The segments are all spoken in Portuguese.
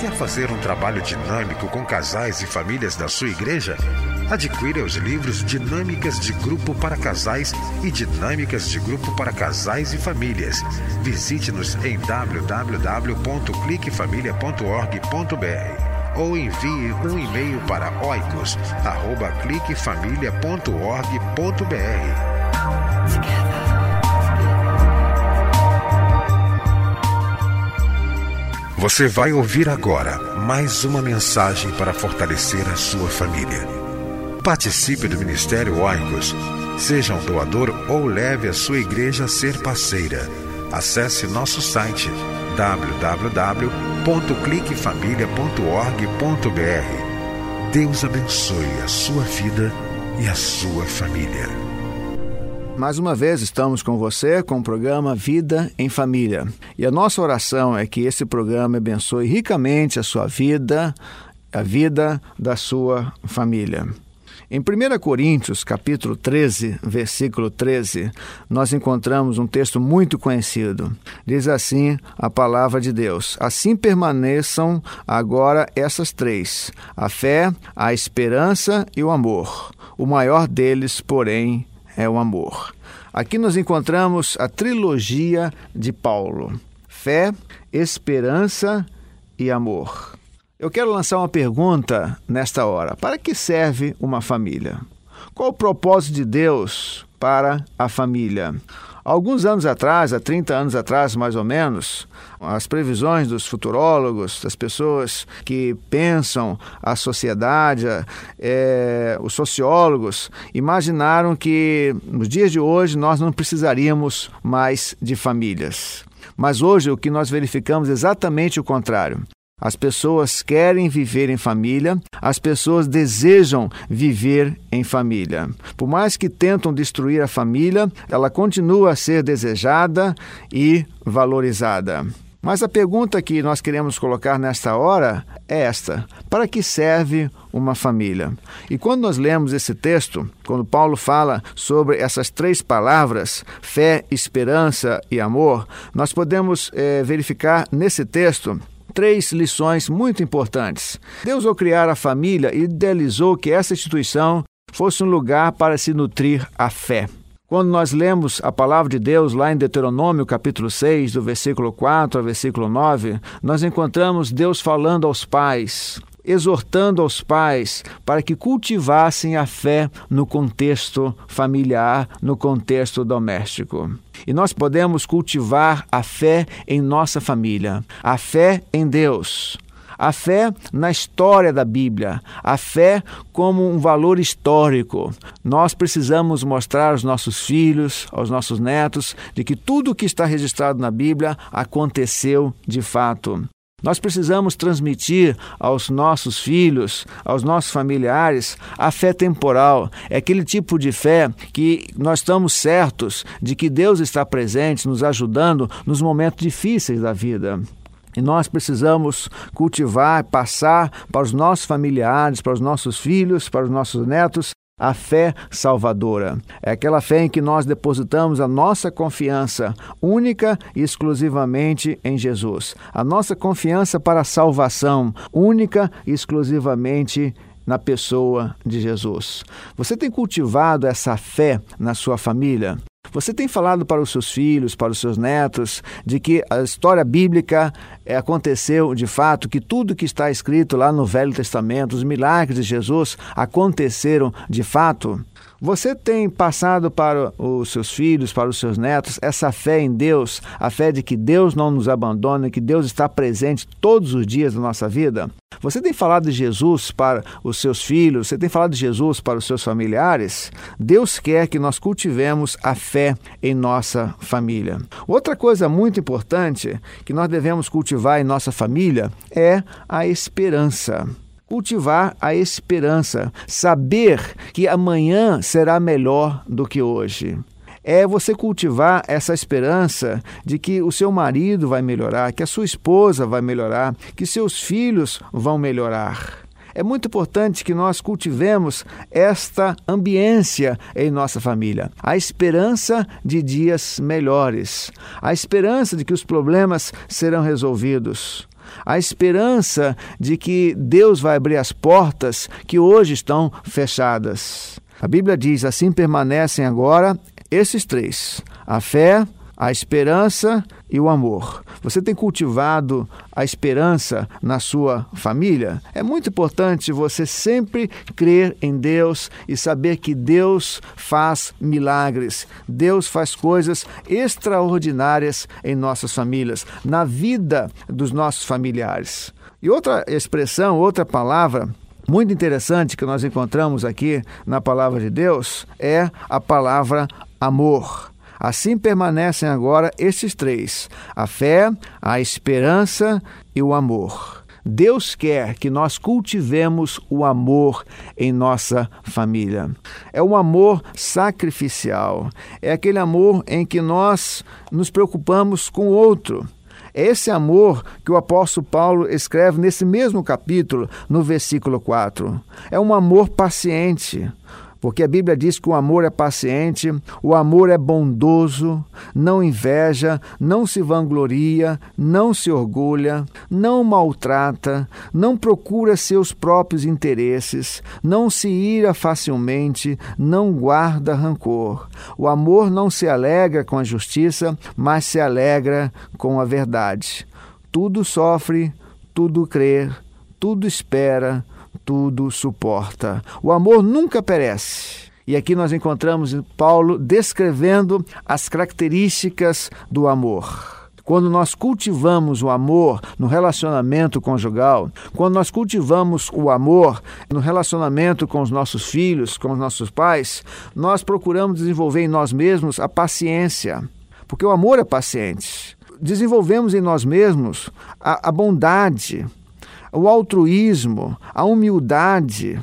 Quer fazer um trabalho dinâmico com casais e famílias da sua igreja? Adquira os livros Dinâmicas de Grupo para Casais e Dinâmicas de Grupo para Casais e Famílias. Visite-nos em www.cliquefamilia.org.br ou envie um e-mail para oicos@cliquefamilia.org.br. Você vai ouvir agora mais uma mensagem para fortalecer a sua família. Participe do Ministério Oicos. Seja um doador ou leve a sua igreja a ser parceira. Acesse nosso site www.cliquefamilia.org.br. Deus abençoe a sua vida e a sua família. Mais uma vez estamos com você com o programa Vida em Família. E a nossa oração é que esse programa abençoe ricamente a sua vida, a vida da sua família. Em 1 Coríntios, capítulo 13, versículo 13, nós encontramos um texto muito conhecido. Diz assim a palavra de Deus: Assim permaneçam agora essas três: a fé, a esperança e o amor. O maior deles, porém, é o amor. Aqui nós encontramos a trilogia de Paulo: fé, esperança e amor. Eu quero lançar uma pergunta nesta hora: para que serve uma família? Qual o propósito de Deus para a família? Alguns anos atrás, há 30 anos atrás mais ou menos, as previsões dos futurólogos, das pessoas que pensam a sociedade, é, os sociólogos, imaginaram que nos dias de hoje nós não precisaríamos mais de famílias. Mas hoje o que nós verificamos é exatamente o contrário. As pessoas querem viver em família, as pessoas desejam viver em família. Por mais que tentam destruir a família, ela continua a ser desejada e valorizada. Mas a pergunta que nós queremos colocar nesta hora é esta: para que serve uma família? E quando nós lemos esse texto, quando Paulo fala sobre essas três palavras, fé, esperança e amor, nós podemos é, verificar nesse texto três lições muito importantes. Deus, ao criar a família, idealizou que essa instituição fosse um lugar para se nutrir a fé. Quando nós lemos a palavra de Deus lá em Deuteronômio, capítulo 6, do versículo 4 ao versículo 9, nós encontramos Deus falando aos pais: exortando aos pais para que cultivassem a fé no contexto familiar, no contexto doméstico. E nós podemos cultivar a fé em nossa família, a fé em Deus, a fé na história da Bíblia, a fé como um valor histórico. Nós precisamos mostrar aos nossos filhos, aos nossos netos, de que tudo o que está registrado na Bíblia aconteceu de fato. Nós precisamos transmitir aos nossos filhos, aos nossos familiares, a fé temporal. É aquele tipo de fé que nós estamos certos de que Deus está presente, nos ajudando nos momentos difíceis da vida. E nós precisamos cultivar, passar para os nossos familiares, para os nossos filhos, para os nossos netos, a fé salvadora. É aquela fé em que nós depositamos a nossa confiança única e exclusivamente em Jesus. A nossa confiança para a salvação única e exclusivamente na pessoa de Jesus. Você tem cultivado essa fé na sua família? Você tem falado para os seus filhos, para os seus netos, de que a história bíblica é, aconteceu de fato, que tudo que está escrito lá no Velho Testamento, os milagres de Jesus aconteceram de fato? Você tem passado para os seus filhos, para os seus netos, essa fé em Deus, a fé de que Deus não nos abandona, que Deus está presente todos os dias da nossa vida? Você tem falado de Jesus para os seus filhos, você tem falado de Jesus para os seus familiares? Deus quer que nós cultivemos a fé em nossa família. Outra coisa muito importante que nós devemos cultivar em nossa família é a esperança cultivar a esperança, saber que amanhã será melhor do que hoje. É você cultivar essa esperança de que o seu marido vai melhorar, que a sua esposa vai melhorar, que seus filhos vão melhorar. É muito importante que nós cultivemos esta ambiência em nossa família. A esperança de dias melhores, a esperança de que os problemas serão resolvidos, a esperança de que Deus vai abrir as portas que hoje estão fechadas. A Bíblia diz: assim permanecem agora esses três: a fé, a esperança e o amor. Você tem cultivado a esperança na sua família? É muito importante você sempre crer em Deus e saber que Deus faz milagres. Deus faz coisas extraordinárias em nossas famílias, na vida dos nossos familiares. E outra expressão, outra palavra muito interessante que nós encontramos aqui na palavra de Deus é a palavra amor. Assim permanecem agora estes três: a fé, a esperança e o amor. Deus quer que nós cultivemos o amor em nossa família. É um amor sacrificial. É aquele amor em que nós nos preocupamos com o outro. É esse amor que o apóstolo Paulo escreve nesse mesmo capítulo, no versículo 4. É um amor paciente porque a Bíblia diz que o amor é paciente, o amor é bondoso, não inveja, não se vangloria, não se orgulha, não maltrata, não procura seus próprios interesses, não se ira facilmente, não guarda rancor. O amor não se alegra com a justiça, mas se alegra com a verdade. Tudo sofre, tudo crê, tudo espera, tudo suporta. O amor nunca perece. E aqui nós encontramos Paulo descrevendo as características do amor. Quando nós cultivamos o amor no relacionamento conjugal, quando nós cultivamos o amor no relacionamento com os nossos filhos, com os nossos pais, nós procuramos desenvolver em nós mesmos a paciência, porque o amor é paciente. Desenvolvemos em nós mesmos a, a bondade, o altruísmo, a humildade.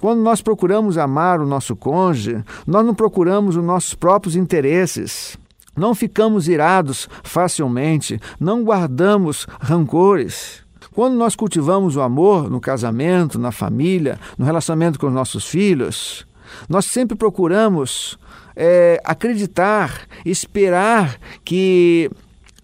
Quando nós procuramos amar o nosso cônjuge, nós não procuramos os nossos próprios interesses. Não ficamos irados facilmente, não guardamos rancores. Quando nós cultivamos o amor no casamento, na família, no relacionamento com os nossos filhos, nós sempre procuramos é, acreditar, esperar que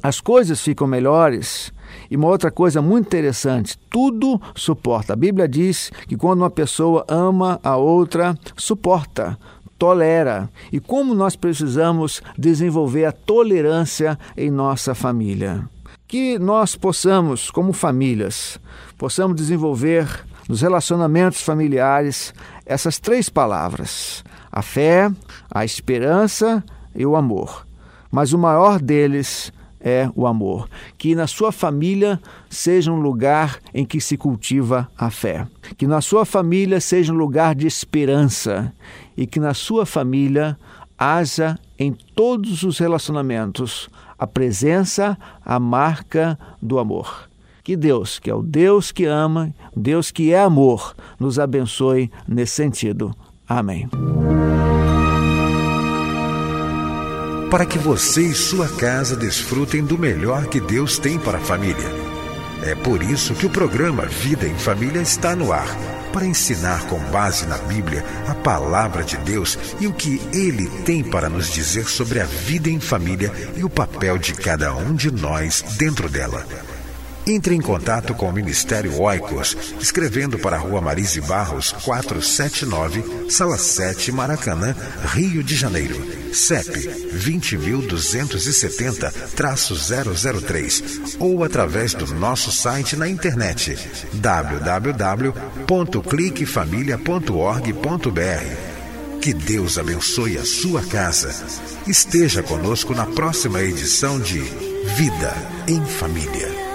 as coisas ficam melhores, e uma outra coisa muito interessante: tudo suporta. A Bíblia diz que quando uma pessoa ama a outra, suporta, tolera. E como nós precisamos desenvolver a tolerância em nossa família. Que nós possamos, como famílias, possamos desenvolver nos relacionamentos familiares essas três palavras: a fé, a esperança e o amor. Mas o maior deles é o amor. Que na sua família seja um lugar em que se cultiva a fé. Que na sua família seja um lugar de esperança. E que na sua família haja em todos os relacionamentos a presença, a marca do amor. Que Deus, que é o Deus que ama, Deus que é amor, nos abençoe nesse sentido. Amém. Para que você e sua casa desfrutem do melhor que Deus tem para a família. É por isso que o programa Vida em Família está no ar para ensinar com base na Bíblia a palavra de Deus e o que ele tem para nos dizer sobre a vida em família e o papel de cada um de nós dentro dela. Entre em contato com o Ministério Oicos, escrevendo para a Rua Marise Barros, 479, Sala 7, Maracanã, Rio de Janeiro. CEP 20.270-003 ou através do nosso site na internet www.cliquefamilia.org.br. Que Deus abençoe a sua casa. Esteja conosco na próxima edição de Vida em Família.